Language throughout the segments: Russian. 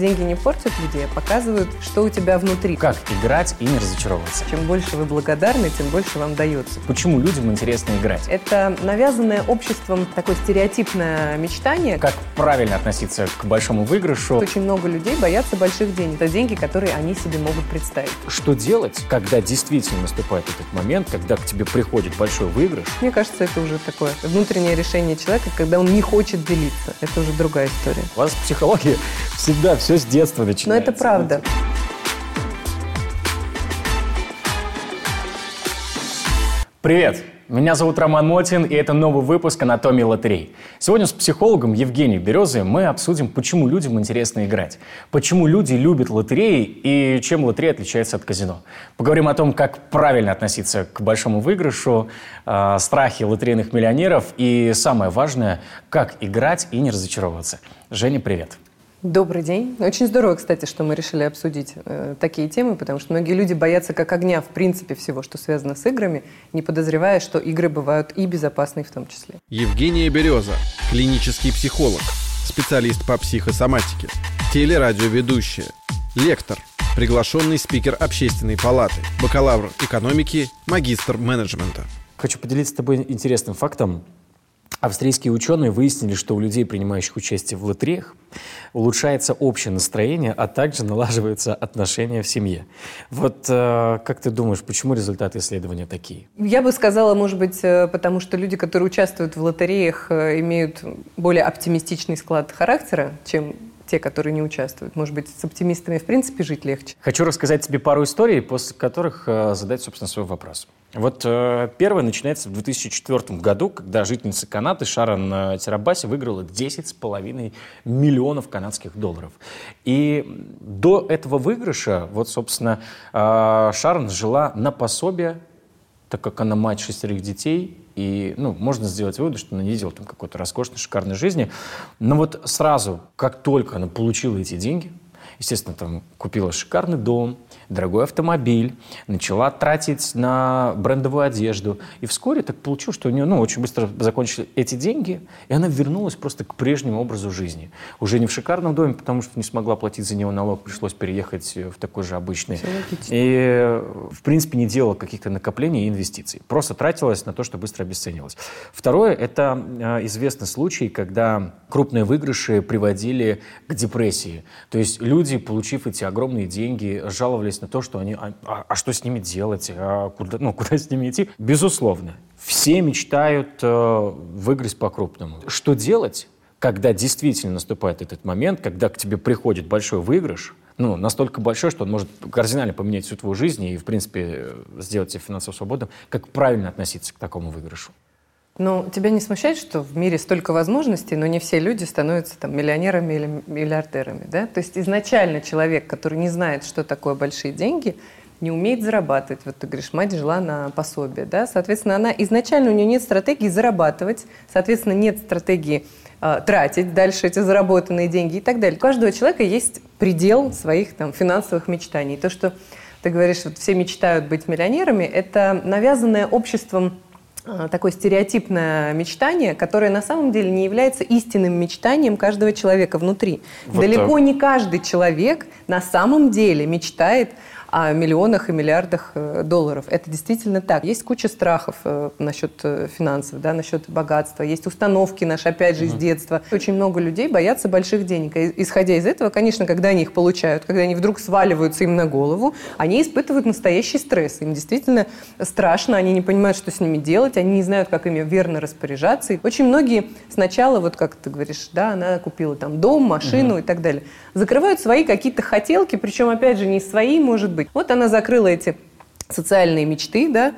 Деньги не портят людей, а показывают, что у тебя внутри. Как играть и не разочаровываться. Чем больше вы благодарны, тем больше вам дается. Почему людям интересно играть? Это навязанное обществом такое стереотипное мечтание. Как правильно относиться к большому выигрышу? Очень много людей боятся больших денег. Это деньги, которые они себе могут представить. Что делать, когда действительно наступает этот момент, когда к тебе приходит большой выигрыш? Мне кажется, это уже такое внутреннее решение человека, когда он не хочет делиться. Это уже другая история. У вас психология всегда все с детства начинается. Но это правда. Привет! Меня зовут Роман Мотин, и это новый выпуск «Анатомии лотерей». Сегодня с психологом Евгением Березой мы обсудим, почему людям интересно играть, почему люди любят лотереи и чем лотерея отличается от казино. Поговорим о том, как правильно относиться к большому выигрышу, э, страхи лотерейных миллионеров и, самое важное, как играть и не разочаровываться. Женя, привет! Добрый день. Очень здорово, кстати, что мы решили обсудить э, такие темы, потому что многие люди боятся как огня, в принципе, всего, что связано с играми, не подозревая, что игры бывают и безопасные в том числе. Евгения Береза, клинический психолог, специалист по психосоматике, телерадиоведущая, лектор, приглашенный спикер общественной палаты, бакалавр экономики, магистр менеджмента. Хочу поделиться с тобой интересным фактом. Австрийские ученые выяснили, что у людей, принимающих участие в лотереях, улучшается общее настроение, а также налаживаются отношения в семье. Вот э, как ты думаешь, почему результаты исследования такие? Я бы сказала, может быть, э, потому что люди, которые участвуют в лотереях, э, имеют более оптимистичный склад характера, чем те, которые не участвуют. Может быть, с оптимистами в принципе жить легче. Хочу рассказать тебе пару историй, после которых э, задать, собственно, свой вопрос. Вот э, первое начинается в 2004 году, когда жительница Канады Шарон э, Терабаси выиграла 10,5 миллионов канадских долларов. И до этого выигрыша, вот, собственно, э, Шарон жила на пособие, так как она мать шестерых детей, и, ну, можно сделать вывод, что она не видела там какой-то роскошной, шикарной жизни. Но вот сразу, как только она получила эти деньги, естественно, там купила шикарный дом, дорогой автомобиль, начала тратить на брендовую одежду. И вскоре так получилось, что у нее ну, очень быстро закончились эти деньги, и она вернулась просто к прежнему образу жизни. Уже не в шикарном доме, потому что не смогла платить за него налог, пришлось переехать в такой же обычный. И, в принципе, не делала каких-то накоплений и инвестиций. Просто тратилась на то, что быстро обесценилось. Второе – это э, известный случай, когда крупные выигрыши приводили к депрессии. То есть люди, получив эти огромные деньги, жаловались на то, что они, а, а, а что с ними делать, а куда, ну, куда с ними идти? Безусловно, все мечтают э, выиграть по-крупному. Что делать, когда действительно наступает этот момент, когда к тебе приходит большой выигрыш, ну, настолько большой, что он может кардинально поменять всю твою жизнь и, в принципе, сделать тебя финансово свободным, как правильно относиться к такому выигрышу? Ну, тебя не смущает, что в мире столько возможностей, но не все люди становятся там миллионерами или миллиардерами, да? То есть изначально человек, который не знает, что такое большие деньги, не умеет зарабатывать. Вот ты говоришь, мать жила на пособие, да? Соответственно, она изначально у нее нет стратегии зарабатывать, соответственно, нет стратегии э, тратить дальше эти заработанные деньги и так далее. У каждого человека есть предел своих там финансовых мечтаний. То, что ты говоришь, вот все мечтают быть миллионерами, это навязанное обществом такое стереотипное мечтание, которое на самом деле не является истинным мечтанием каждого человека внутри. Вот Далеко так. не каждый человек на самом деле мечтает о миллионах и миллиардах э, долларов. Это действительно так. Есть куча страхов э, насчет э, финансов, да, насчет богатства. Есть установки наши, опять же, из детства. Очень много людей боятся больших денег. И, исходя из этого, конечно, когда они их получают, когда они вдруг сваливаются им на голову, они испытывают настоящий стресс. Им действительно страшно, они не понимают, что с ними делать, они не знают, как ими верно распоряжаться. И очень многие сначала, вот как ты говоришь, да, она купила там дом, машину угу. и так далее, закрывают свои какие-то хотелки, причем, опять же, не свои, может быть. Вот она закрыла эти социальные мечты, да,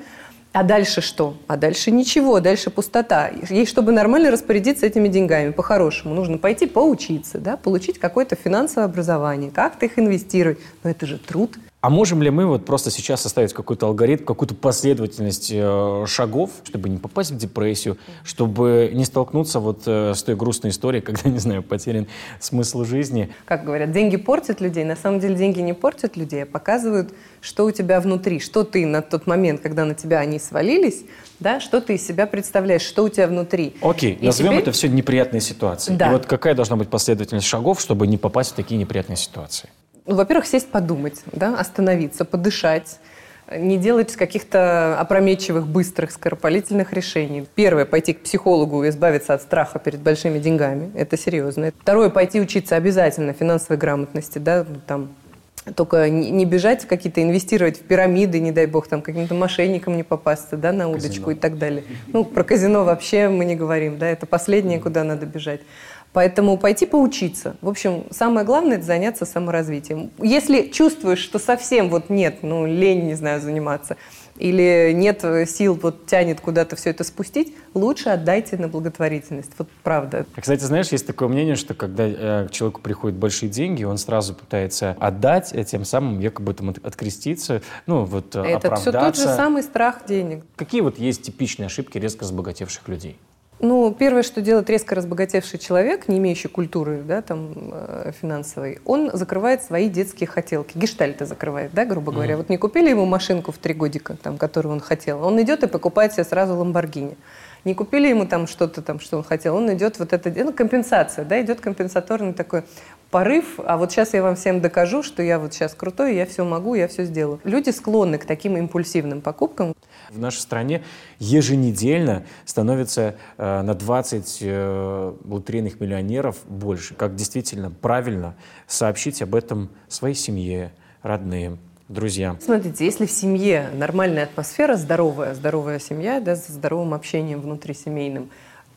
а дальше что? А дальше ничего, дальше пустота. Ей, чтобы нормально распорядиться этими деньгами, по-хорошему, нужно пойти поучиться, да, получить какое-то финансовое образование, как-то их инвестировать. Но это же труд. А можем ли мы вот просто сейчас составить какой-то алгоритм, какую-то последовательность э, шагов, чтобы не попасть в депрессию, чтобы не столкнуться вот э, с той грустной историей, когда, не знаю, потерян смысл жизни? Как говорят, деньги портят людей. На самом деле деньги не портят людей, а показывают, что у тебя внутри, что ты на тот момент, когда на тебя они свалились, да, что ты из себя представляешь, что у тебя внутри. Окей, И назовем теперь- это все неприятные ситуации. Да. И вот какая должна быть последовательность шагов, чтобы не попасть в такие неприятные ситуации? Ну, во-первых, сесть подумать, да, остановиться, подышать, не делать каких-то опрометчивых, быстрых, скоропалительных решений. Первое, пойти к психологу и избавиться от страха перед большими деньгами. Это серьезно. Второе, пойти учиться обязательно финансовой грамотности, да, ну, там, только не не бежать в какие-то, инвестировать в пирамиды, не дай бог, там, каким-то мошенникам не попасться, да, на удочку Казино. и так далее. Ну, про казино вообще мы не говорим, да, это последнее, куда надо бежать. Поэтому пойти поучиться. В общем, самое главное – это заняться саморазвитием. Если чувствуешь, что совсем вот нет, ну, лень, не знаю, заниматься, или нет сил, вот тянет куда-то все это спустить, лучше отдайте на благотворительность. Вот правда. А, Кстати, знаешь, есть такое мнение, что когда э, к человеку приходят большие деньги, он сразу пытается отдать, и тем самым якобы там от- откреститься, ну вот э, Это все тот же самый страх денег. Какие вот есть типичные ошибки резко разбогатевших людей? Ну, первое, что делает резко разбогатевший человек, не имеющий культуры да, там, э, финансовой, он закрывает свои детские хотелки. Гештальты закрывает, да, грубо говоря. Вот не купили ему машинку в три годика, там, которую он хотел. Он идет и покупает себе сразу Ламборгини. Не купили ему там что-то, там, что он хотел, он идет вот это, ну, компенсация, да, идет компенсаторный такой порыв, а вот сейчас я вам всем докажу, что я вот сейчас крутой, я все могу, я все сделаю. Люди склонны к таким импульсивным покупкам, В нашей стране еженедельно становится э, на 20 э, лотерейных миллионеров больше. Как действительно правильно сообщить об этом своей семье, родным, друзьям. Смотрите, если в семье нормальная атмосфера, здоровая, здоровая семья, да, с здоровым общением внутрисемейным,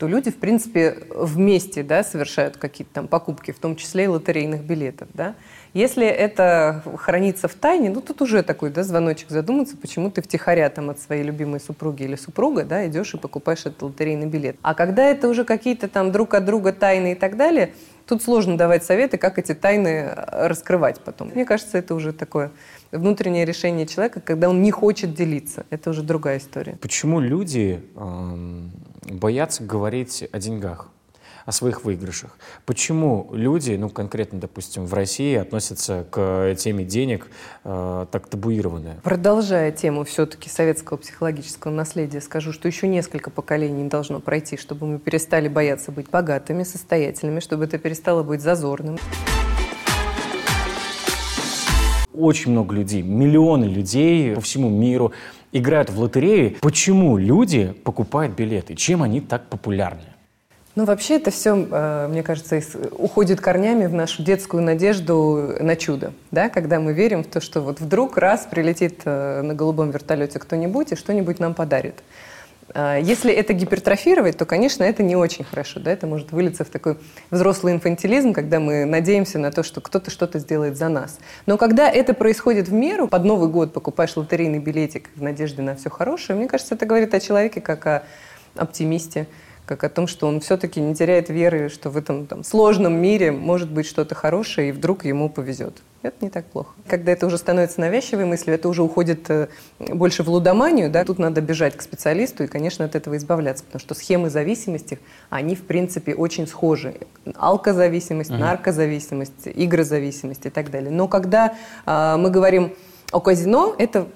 то люди, в принципе, вместе да, совершают какие-то там покупки, в том числе и лотерейных билетов. Да. Если это хранится в тайне, ну тут уже такой да, звоночек задуматься, почему ты втихаря там, от своей любимой супруги или супруга да, идешь и покупаешь этот лотерейный билет. А когда это уже какие-то там друг от друга тайны и так далее, тут сложно давать советы, как эти тайны э, раскрывать потом. Мне кажется, это уже такое внутреннее решение человека, когда он не хочет делиться. Это уже другая история. Почему люди эм, боятся говорить о деньгах? о своих выигрышах. Почему люди, ну конкретно, допустим, в России относятся к теме денег э, так табуированно? Продолжая тему все-таки советского психологического наследия, скажу, что еще несколько поколений должно пройти, чтобы мы перестали бояться быть богатыми, состоятельными, чтобы это перестало быть зазорным. Очень много людей, миллионы людей по всему миру играют в лотереи. Почему люди покупают билеты? Чем они так популярны? Ну, вообще это все, мне кажется, уходит корнями в нашу детскую надежду на чудо, да, когда мы верим в то, что вот вдруг раз прилетит э, на голубом вертолете кто-нибудь и что-нибудь нам подарит. А, Если это гипертрофировать, то, конечно, это не очень хорошо, да, это может вылиться в такой взрослый инфантилизм, когда мы надеемся на то, что кто-то что-то сделает за нас. Но когда это происходит в меру, под Новый год покупаешь лотерейный билетик в надежде на все хорошее, мне кажется, это говорит о человеке как о оптимисте, как о том, что он все-таки не теряет веры, что в этом там, сложном мире может быть что-то хорошее, и вдруг ему повезет. Это не так плохо. Когда это уже становится навязчивой мыслью, это уже уходит э, больше в лудоманию, да, тут надо бежать к специалисту и, конечно, от этого избавляться, потому что схемы зависимости, они, в принципе, очень схожи. Алкозависимость, наркозависимость, игрозависимость и так далее. Но когда а, мы говорим о казино, это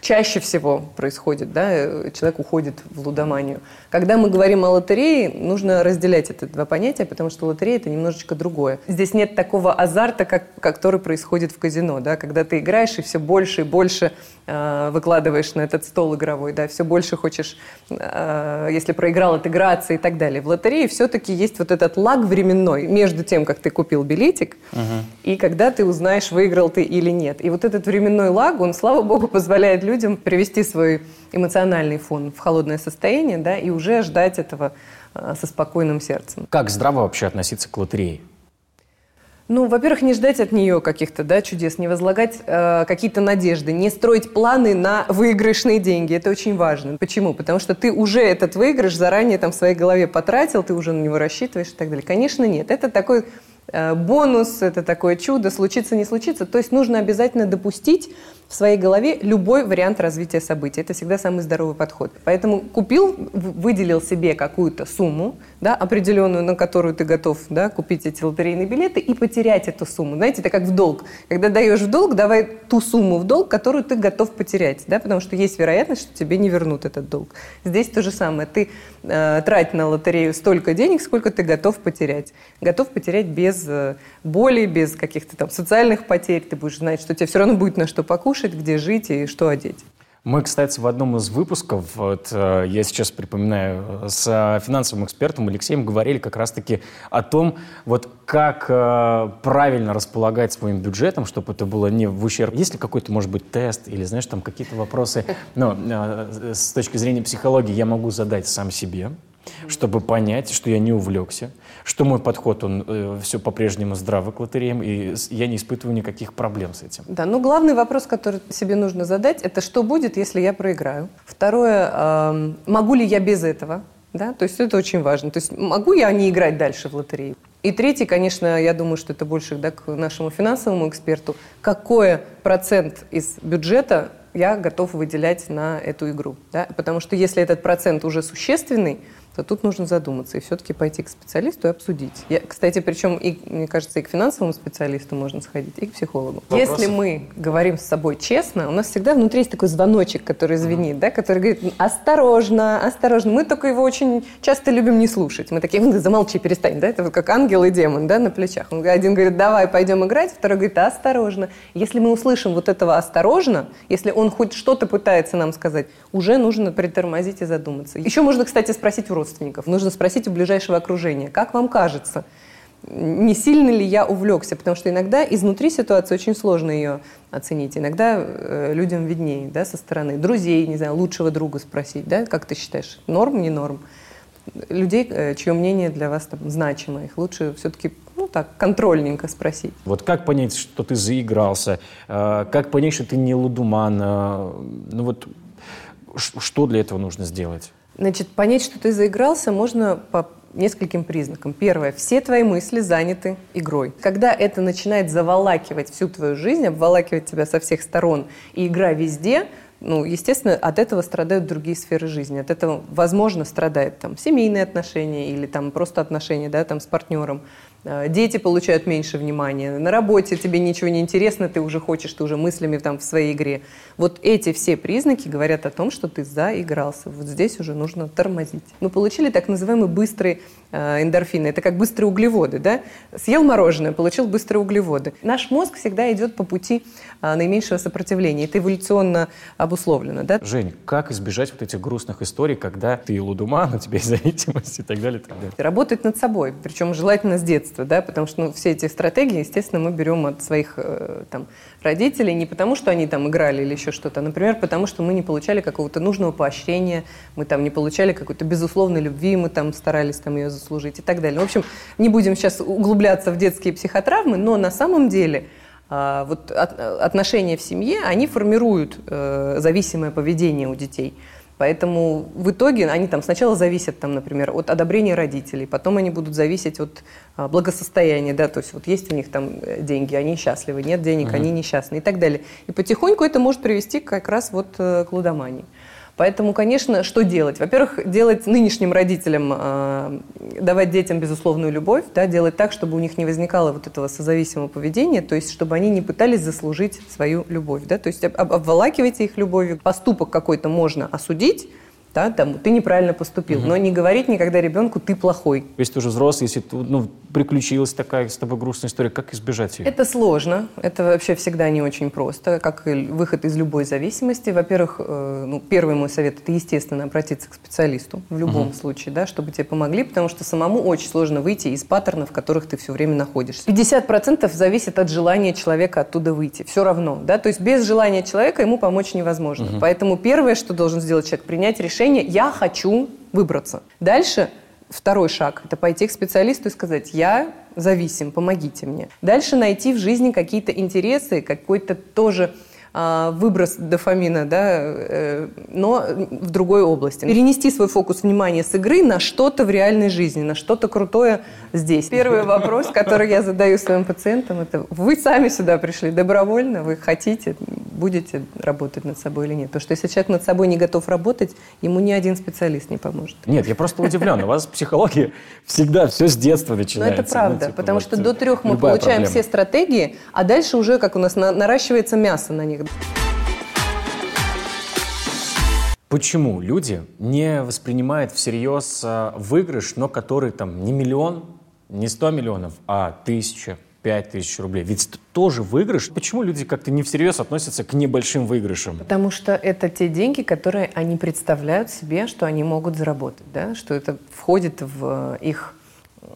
чаще всего происходит, да, э, человек уходит в лудоманию. Когда мы говорим о лотерее, нужно разделять эти два понятия, потому что лотерея – это немножечко другое. Здесь нет такого азарта, как, который происходит в казино, да, когда ты играешь и все больше и больше э, выкладываешь на этот стол игровой, да, все больше хочешь, э, если проиграл, отыграться и так далее. В лотерее все-таки есть вот этот лаг временной между тем, как ты купил билетик, и когда ты узнаешь, выиграл ты или нет. И вот этот временной лаг, он, слава богу, позволяет людям привести свой эмоциональный фон в холодное состояние, да, и уже ждать этого э, со спокойным сердцем. Как здраво вообще относиться к лотерее? Ну, во-первых, не ждать от нее каких-то да, чудес, не возлагать э, какие-то надежды, не строить планы на выигрышные деньги. Это очень важно. Почему? Потому что ты уже этот выигрыш заранее там в своей голове потратил, ты уже на него рассчитываешь и так далее. Конечно, нет. Это такой э, бонус, это такое чудо, случится, не случится. То есть нужно обязательно допустить в своей голове любой вариант развития событий. Это всегда самый здоровый подход. Поэтому купил, выделил себе какую-то сумму, да, определенную, на которую ты готов да, купить эти лотерейные билеты и потерять эту сумму. Знаете, это как в долг. Когда даешь в долг, давай ту сумму в долг, которую ты готов потерять, да, потому что есть вероятность, что тебе не вернут этот долг. Здесь то же самое. Ты э, трать на лотерею столько денег, сколько ты готов потерять. Готов потерять без э, боли, без каких-то там социальных потерь. Ты будешь знать, что тебе все равно будет на что покушать, где жить и что одеть. Мы, кстати, в одном из выпусков, вот, э, я сейчас припоминаю, с финансовым экспертом Алексеем говорили как раз-таки о том, вот как э, правильно располагать своим бюджетом, чтобы это было не в ущерб. Есть ли какой-то, может быть, тест или, знаешь, там какие-то вопросы, ну, э, с точки зрения психологии я могу задать сам себе, чтобы понять, что я не увлекся, что мой подход, он э, все по-прежнему здравый к лотереям, и я не испытываю никаких проблем с этим. Да, ну главный вопрос, который себе нужно задать, это что будет, если я проиграю? Второе, э, могу ли я без этого? Да, то есть это очень важно. То есть могу я не играть дальше в лотерею? И третий, конечно, я думаю, что это больше да, к нашему финансовому эксперту. Какой процент из бюджета я готов выделять на эту игру? Да? Потому что если этот процент уже существенный, то тут нужно задуматься и все-таки пойти к специалисту и обсудить. Я, кстати, причем, и, мне кажется, и к финансовому специалисту можно сходить, и к психологу. Вопросы? Если мы говорим с собой честно, у нас всегда внутри есть такой звоночек, который звенит, mm-hmm. да, который говорит, осторожно, осторожно. Мы только его очень часто любим не слушать. Мы такие, замолчи, перестань, да, это вот как ангел и демон, да, на плечах. Он, один говорит, давай, пойдем играть, второй говорит, осторожно. Если мы услышим вот этого осторожно, если он хоть что-то пытается нам сказать, уже нужно притормозить и задуматься. Еще можно, кстати, спросить у родственников. Нужно спросить у ближайшего окружения, как вам кажется, не сильно ли я увлекся, потому что иногда изнутри ситуации очень сложно ее оценить. Иногда э, людям виднее, да, со стороны друзей, не знаю, лучшего друга спросить, да, как ты считаешь, норм, не норм? Людей, э, чье мнение для вас там значимо, их лучше все-таки ну так, контрольненько спросить. Вот как понять, что ты заигрался? Э, как понять, что ты не лудуман? Э, ну вот что для этого нужно сделать? Значит, понять, что ты заигрался, можно по нескольким признакам. Первое, все твои мысли заняты игрой. Когда это начинает заволакивать всю твою жизнь, обволакивать тебя со всех сторон, и игра везде, ну, естественно, от этого страдают другие сферы жизни. От этого, возможно, страдает там семейные отношения или там просто отношения, да, там с партнером. Э, дети получают меньше внимания, на работе тебе ничего не интересно, ты уже хочешь, ты уже мыслями там в своей игре. Вот эти все признаки говорят о том, что ты заигрался. Вот здесь уже нужно тормозить. Мы получили так называемый быстрый эндорфины. Это как быстрые углеводы, да? Съел мороженое, получил быстрые углеводы. Наш мозг всегда идет по пути э, наименьшего сопротивления. Это эволюционно обусловлено, да? Жень, как избежать вот этих грустных историй, когда ты лудуман, у тебя есть зависимость и так далее, и так далее? Работать над собой, причем желательно с детства, да? Потому что ну, все эти стратегии, естественно, мы берем от своих э, там, родителей не потому, что они там играли или еще что-то, а, например, потому что мы не получали какого-то нужного поощрения, мы там не получали какой-то безусловной любви, мы там старались там ее заслужить и так далее. В общем, не будем сейчас углубляться в детские психотравмы, но на самом деле а, вот отношения в семье, они формируют э, зависимое поведение у детей – Поэтому в итоге они там сначала зависят, там, например, от одобрения родителей, потом они будут зависеть от а, благосостояния, да, то есть вот есть у них там э, деньги, они счастливы, нет денег, uh-huh. они несчастны и так далее. И потихоньку это может привести как раз вот э, к лудомании. Поэтому, конечно, что делать? Во-первых, делать нынешним родителям, э, давать детям безусловную любовь, да, делать так, чтобы у них не возникало вот этого созависимого поведения, то есть чтобы они не пытались заслужить свою любовь. Да, то есть об, обволакивайте их любовью. Поступок какой-то можно осудить, да, там, ты неправильно поступил. Угу. Но не говорить никогда ребенку «ты плохой». Если ты уже взрослый, если ну, приключилась такая с тобой грустная история, как избежать ее? Это сложно. Это вообще всегда не очень просто, как и выход из любой зависимости. Во-первых, э, ну, первый мой совет – это, естественно, обратиться к специалисту в любом угу. случае, да, чтобы тебе помогли, потому что самому очень сложно выйти из паттернов, в которых ты все время находишься. 50% зависит от желания человека оттуда выйти. Все равно. Да? То есть без желания человека ему помочь невозможно. Угу. Поэтому первое, что должен сделать человек – принять решение решение «я хочу выбраться». Дальше второй шаг – это пойти к специалисту и сказать «я зависим, помогите мне». Дальше найти в жизни какие-то интересы, какой-то тоже а, выброс дофамина, да, э, но в другой области. Перенести свой фокус внимания с игры на что-то в реальной жизни, на что-то крутое здесь. Первый вопрос, который я задаю своим пациентам, это вы сами сюда пришли добровольно, вы хотите, будете работать над собой или нет? Потому что если человек над собой не готов работать, ему ни один специалист не поможет. Нет, я просто удивлен. У вас психология всегда все с детства начинается. Но это правда, ну, типа, потому вот что до трех мы получаем проблема. все стратегии, а дальше уже как у нас на, наращивается мясо на них. Почему люди не воспринимают всерьез а, выигрыш, но который там не миллион, не сто миллионов, а тысяча, пять тысяч рублей? Ведь это тоже выигрыш. Почему люди как-то не всерьез относятся к небольшим выигрышам? Потому что это те деньги, которые они представляют себе, что они могут заработать, да? что это входит в их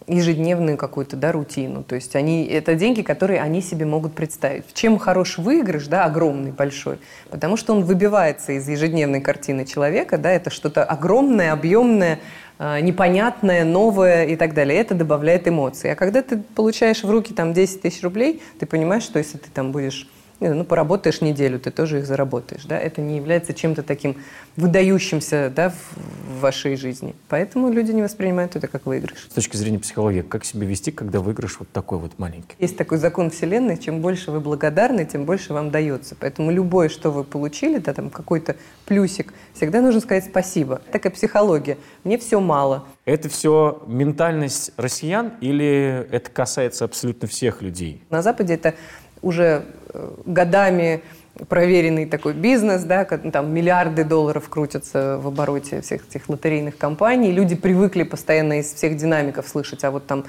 ежедневную какую-то да, рутину. То есть они, это деньги, которые они себе могут представить. Чем хорош выигрыш, да, огромный, большой? Потому что он выбивается из ежедневной картины человека, да, это что-то огромное, объемное, э, непонятное, новое и так далее. Это добавляет эмоции. А когда ты получаешь в руки там 10 тысяч рублей, ты понимаешь, что если ты там будешь ну, поработаешь неделю, ты тоже их заработаешь, да, это не является чем-то таким выдающимся, да, в вашей жизни. Поэтому люди не воспринимают это как выигрыш. С точки зрения психологии, как себя вести, когда выигрыш вот такой вот маленький? Есть такой закон Вселенной, чем больше вы благодарны, тем больше вам дается. Поэтому любое, что вы получили, да, там какой-то плюсик, всегда нужно сказать спасибо. Такая психология. Мне все мало. Это все ментальность россиян или это касается абсолютно всех людей? На Западе это уже э, годами проверенный такой бизнес, да, там миллиарды долларов крутятся в обороте всех этих лотерейных компаний. Люди привыкли постоянно из всех динамиков слышать, а вот там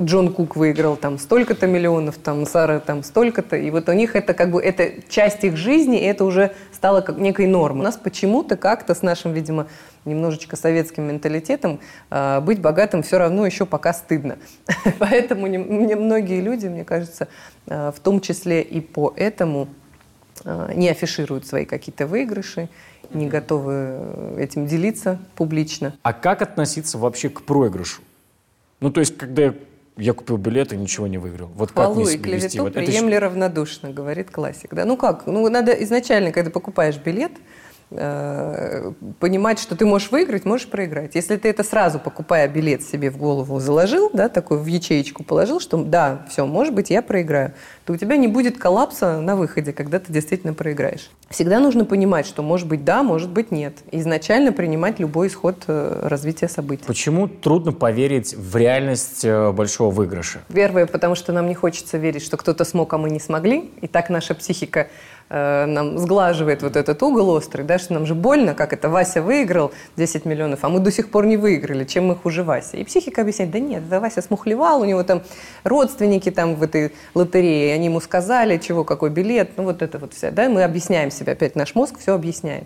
Джон Кук выиграл там столько-то миллионов, там Сара там столько-то. И вот у них это как бы, это часть их жизни, и это уже стало как некой нормой. У нас почему-то как-то с нашим, видимо, немножечко советским менталитетом э, быть богатым все равно еще пока стыдно. Поэтому не, мне многие люди, мне кажется, э, в том числе и по этому э, не афишируют свои какие-то выигрыши, не готовы этим делиться публично. А как относиться вообще к проигрышу? Ну, то есть, когда я купил билет и ничего не выиграл. Вот Хвалу как и клевету вот приемли это... равнодушно, говорит классик. Да? Ну как? Ну, надо изначально, когда покупаешь билет, Э, понимать, что ты можешь выиграть, можешь проиграть. Если ты это сразу, покупая билет себе в голову, заложил, да, такой в ячеечку положил, что да, все, может быть, я проиграю, то у тебя не будет коллапса на выходе, когда ты действительно проиграешь. Всегда нужно понимать, что может быть да, может быть нет. Изначально принимать любой исход э, развития событий. Почему трудно поверить в реальность э, большого выигрыша? Первое, потому что нам не хочется верить, что кто-то смог, а мы не смогли. И так наша психика Э, нам сглаживает вот этот угол острый, да, что нам же больно, как это Вася выиграл 10 миллионов, а мы до сих пор не выиграли, чем мы хуже Вася. И психика объясняет, да нет, да Вася смухлевал, у него там родственники там в этой лотерее, они ему сказали, чего, какой билет, ну вот это вот все, да, мы объясняем себе, опять наш мозг все объясняет.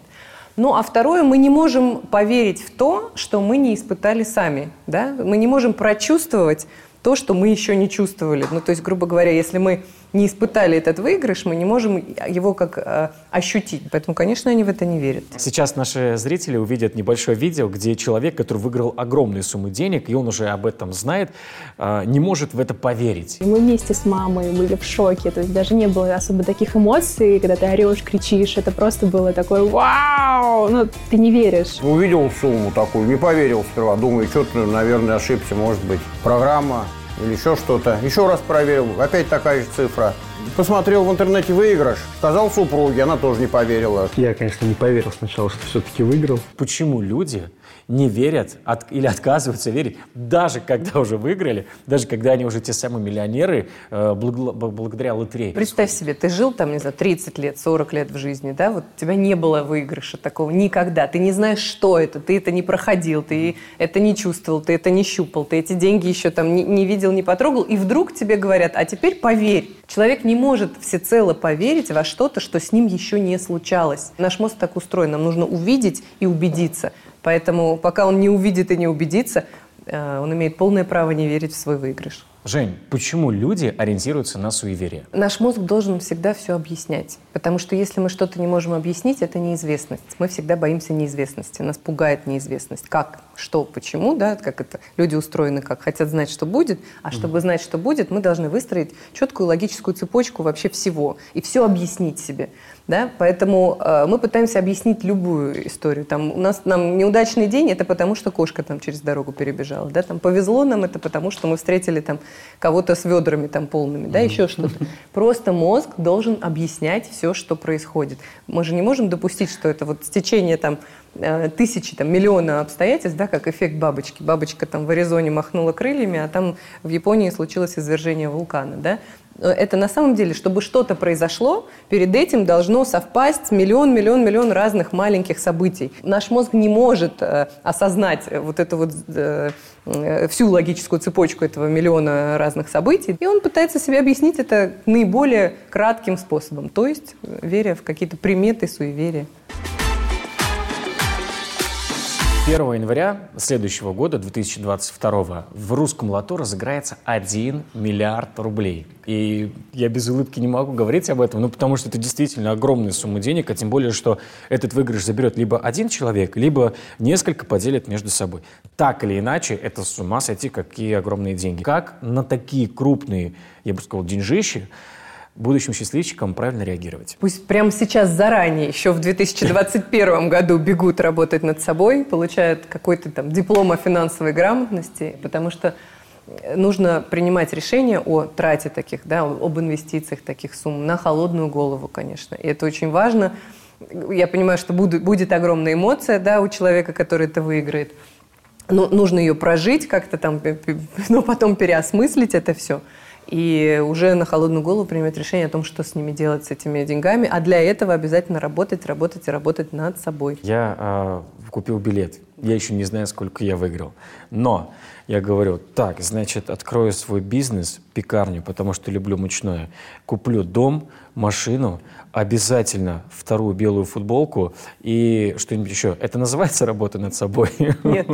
Ну, а второе, мы не можем поверить в то, что мы не испытали сами, да, мы не можем прочувствовать то, что мы еще не чувствовали. Ну, то есть, грубо говоря, если мы не испытали этот выигрыш, мы не можем его как э, ощутить. Поэтому, конечно, они в это не верят. Сейчас наши зрители увидят небольшое видео, где человек, который выиграл огромные суммы денег, и он уже об этом знает, э, не может в это поверить. Мы вместе с мамой были в шоке. То есть даже не было особо таких эмоций, когда ты орешь, кричишь. Это просто было такое «Вау!» Ну, ты не веришь. Увидел сумму такую, не поверил сперва. Думаю, что-то, наверное, ошибся, может быть. Программа или еще что-то. Еще раз проверил, опять такая же цифра. Посмотрел в интернете выигрыш, сказал супруге, она тоже не поверила. Я, конечно, не поверил сначала, что все-таки выиграл. Почему люди не верят от, или отказываются верить, даже когда уже выиграли, даже когда они уже те самые миллионеры э, благ, благодаря лотерее. Представь себе, ты жил там, не знаю, 30 лет, 40 лет в жизни, да, вот у тебя не было выигрыша такого никогда, ты не знаешь, что это, ты это не проходил, ты это не чувствовал, ты это не щупал, ты эти деньги еще там не, не видел, не потрогал, и вдруг тебе говорят, а теперь поверь. Человек не может всецело поверить во что-то, что с ним еще не случалось. Наш мозг так устроен, нам нужно увидеть и убедиться. Поэтому пока он не увидит и не убедится, э, он имеет полное право не верить в свой выигрыш. Жень, почему люди ориентируются на суеверие? Наш мозг должен всегда все объяснять. Потому что если мы что-то не можем объяснить, это неизвестность. Мы всегда боимся неизвестности. Нас пугает неизвестность. Как, что, почему, да, как это люди устроены, как хотят знать, что будет. А чтобы знать, что будет, мы должны выстроить четкую логическую цепочку вообще всего. И все объяснить себе. Да? Поэтому э, мы пытаемся объяснить любую историю. Там, у нас нам неудачный день, это потому, что кошка там через дорогу перебежала. Да? Там, повезло нам, это потому, что мы встретили там, кого-то с ведрами там, полными, да, еще что-то. Просто мозг должен объяснять все, что происходит. Мы же не можем допустить, что это вот стечение там, э, тысячи, там, миллиона обстоятельств, да, как эффект бабочки. Бабочка там в Аризоне махнула крыльями, а там в Японии случилось извержение вулкана. Да? Это на самом деле, чтобы что-то произошло, перед этим должно совпасть миллион, миллион, миллион разных маленьких событий. Наш мозг не может э, осознать вот эту вот э, э, всю логическую цепочку этого миллиона разных событий, и он пытается себе объяснить это наиболее кратким способом, то есть веря в какие-то приметы, суеверия. 1 января следующего года, 2022, в русском лото разыграется 1 миллиард рублей. И я без улыбки не могу говорить об этом, ну, потому что это действительно огромная сумма денег, а тем более, что этот выигрыш заберет либо один человек, либо несколько поделят между собой. Так или иначе, это с ума сойти, какие огромные деньги. Как на такие крупные, я бы сказал, деньжищи будущим счастливчикам правильно реагировать. Пусть прямо сейчас заранее, еще в 2021 году бегут работать над собой, получают какой-то там диплом о финансовой грамотности, потому что нужно принимать решение о трате таких, да, об инвестициях таких сумм на холодную голову, конечно. И это очень важно. Я понимаю, что будет, будет огромная эмоция да, у человека, который это выиграет. Но нужно ее прожить как-то там, но потом переосмыслить это все и уже на холодную голову принимать решение о том, что с ними делать, с этими деньгами. А для этого обязательно работать, работать и работать над собой. Я э, купил билет. Я еще не знаю, сколько я выиграл. Но я говорю, так, значит, открою свой бизнес, пекарню, потому что люблю мучное. Куплю дом, машину, обязательно вторую белую футболку и что-нибудь еще. Это называется работа над собой? Нет.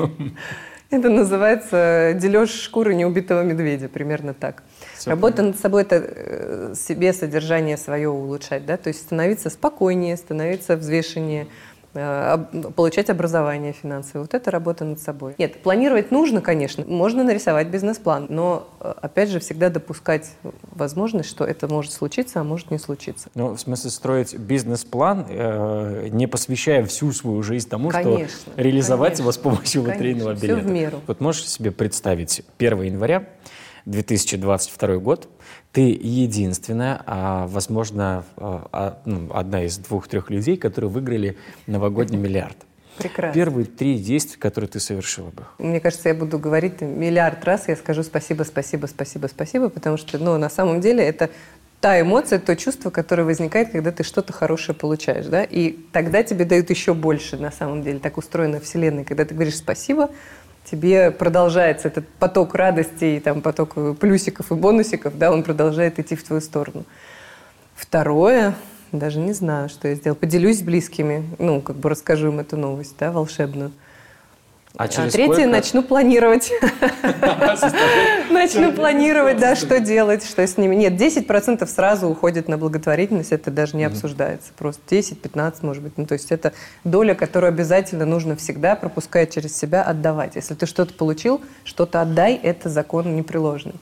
Это называется дележ шкуры неубитого медведя, примерно так. Все Работа понятно. над собой – это э, себе содержание свое улучшать, да, то есть становиться спокойнее, становиться взвешеннее, Э, получать образование финансовое. Вот это работа над собой. Нет, планировать нужно, конечно. Можно нарисовать бизнес-план, но, э, опять же, всегда допускать возможность, что это может случиться, а может не случиться. Ну, в смысле, строить бизнес-план, э, не посвящая всю свою жизнь тому, конечно, что реализовать конечно, его с помощью конечно, лотерейного билета. Все в меру. Вот можешь себе представить 1 января 2022 год, ты единственная, а, возможно, а, а, ну, одна из двух-трех людей, которые выиграли новогодний миллиард. Прекрасно. Первые три действия, которые ты совершила бы. Мне кажется, я буду говорить миллиард раз, я скажу спасибо, спасибо, спасибо, спасибо, потому что, ну, на самом деле это та эмоция, то чувство, которое возникает, когда ты что-то хорошее получаешь, да, и тогда тебе дают еще больше, на самом деле, так устроена Вселенная, когда ты говоришь спасибо, тебе продолжается этот поток радости, и там поток плюсиков и бонусиков, да, он продолжает идти в твою сторону. Второе, даже не знаю, что я сделал. Поделюсь с близкими, ну, как бы расскажу им эту новость, да, волшебную. А, через а третье, сколько? начну планировать. Начну планировать, да, что делать, что с ними. Нет, 10% сразу уходит на благотворительность, это даже не обсуждается. Просто 10-15, может быть. Ну, то есть это доля, которую обязательно нужно всегда, пропуская через себя, отдавать. Если ты что-то получил, что-то отдай, это закон непреложный.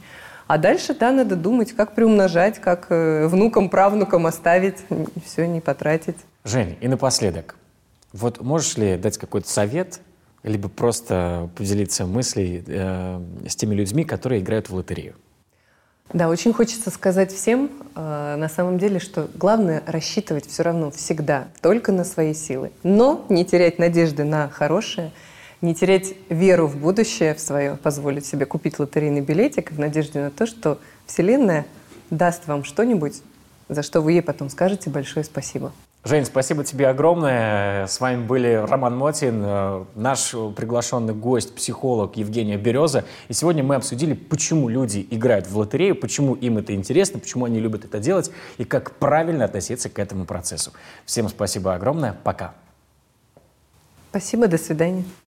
А дальше, да, надо думать, как приумножать, как э, внукам, правнукам оставить, все не потратить. Жень, и напоследок, вот можешь ли дать какой-то совет либо просто поделиться мыслей э, с теми людьми, которые играют в лотерею. Да, очень хочется сказать всем, э, на самом деле, что главное рассчитывать все равно всегда только на свои силы. Но не терять надежды на хорошее, не терять веру в будущее в свое, позволить себе купить лотерейный билетик в надежде на то, что Вселенная даст вам что-нибудь, за что вы ей потом скажете большое спасибо. Жень, спасибо тебе огромное. С вами были Роман Мотин, э, наш приглашенный гость, психолог Евгения Береза. И сегодня мы обсудили, почему люди играют в лотерею, почему им это интересно, почему они любят это делать и как правильно относиться к этому процессу. Всем спасибо огромное. Пока. Спасибо, до свидания.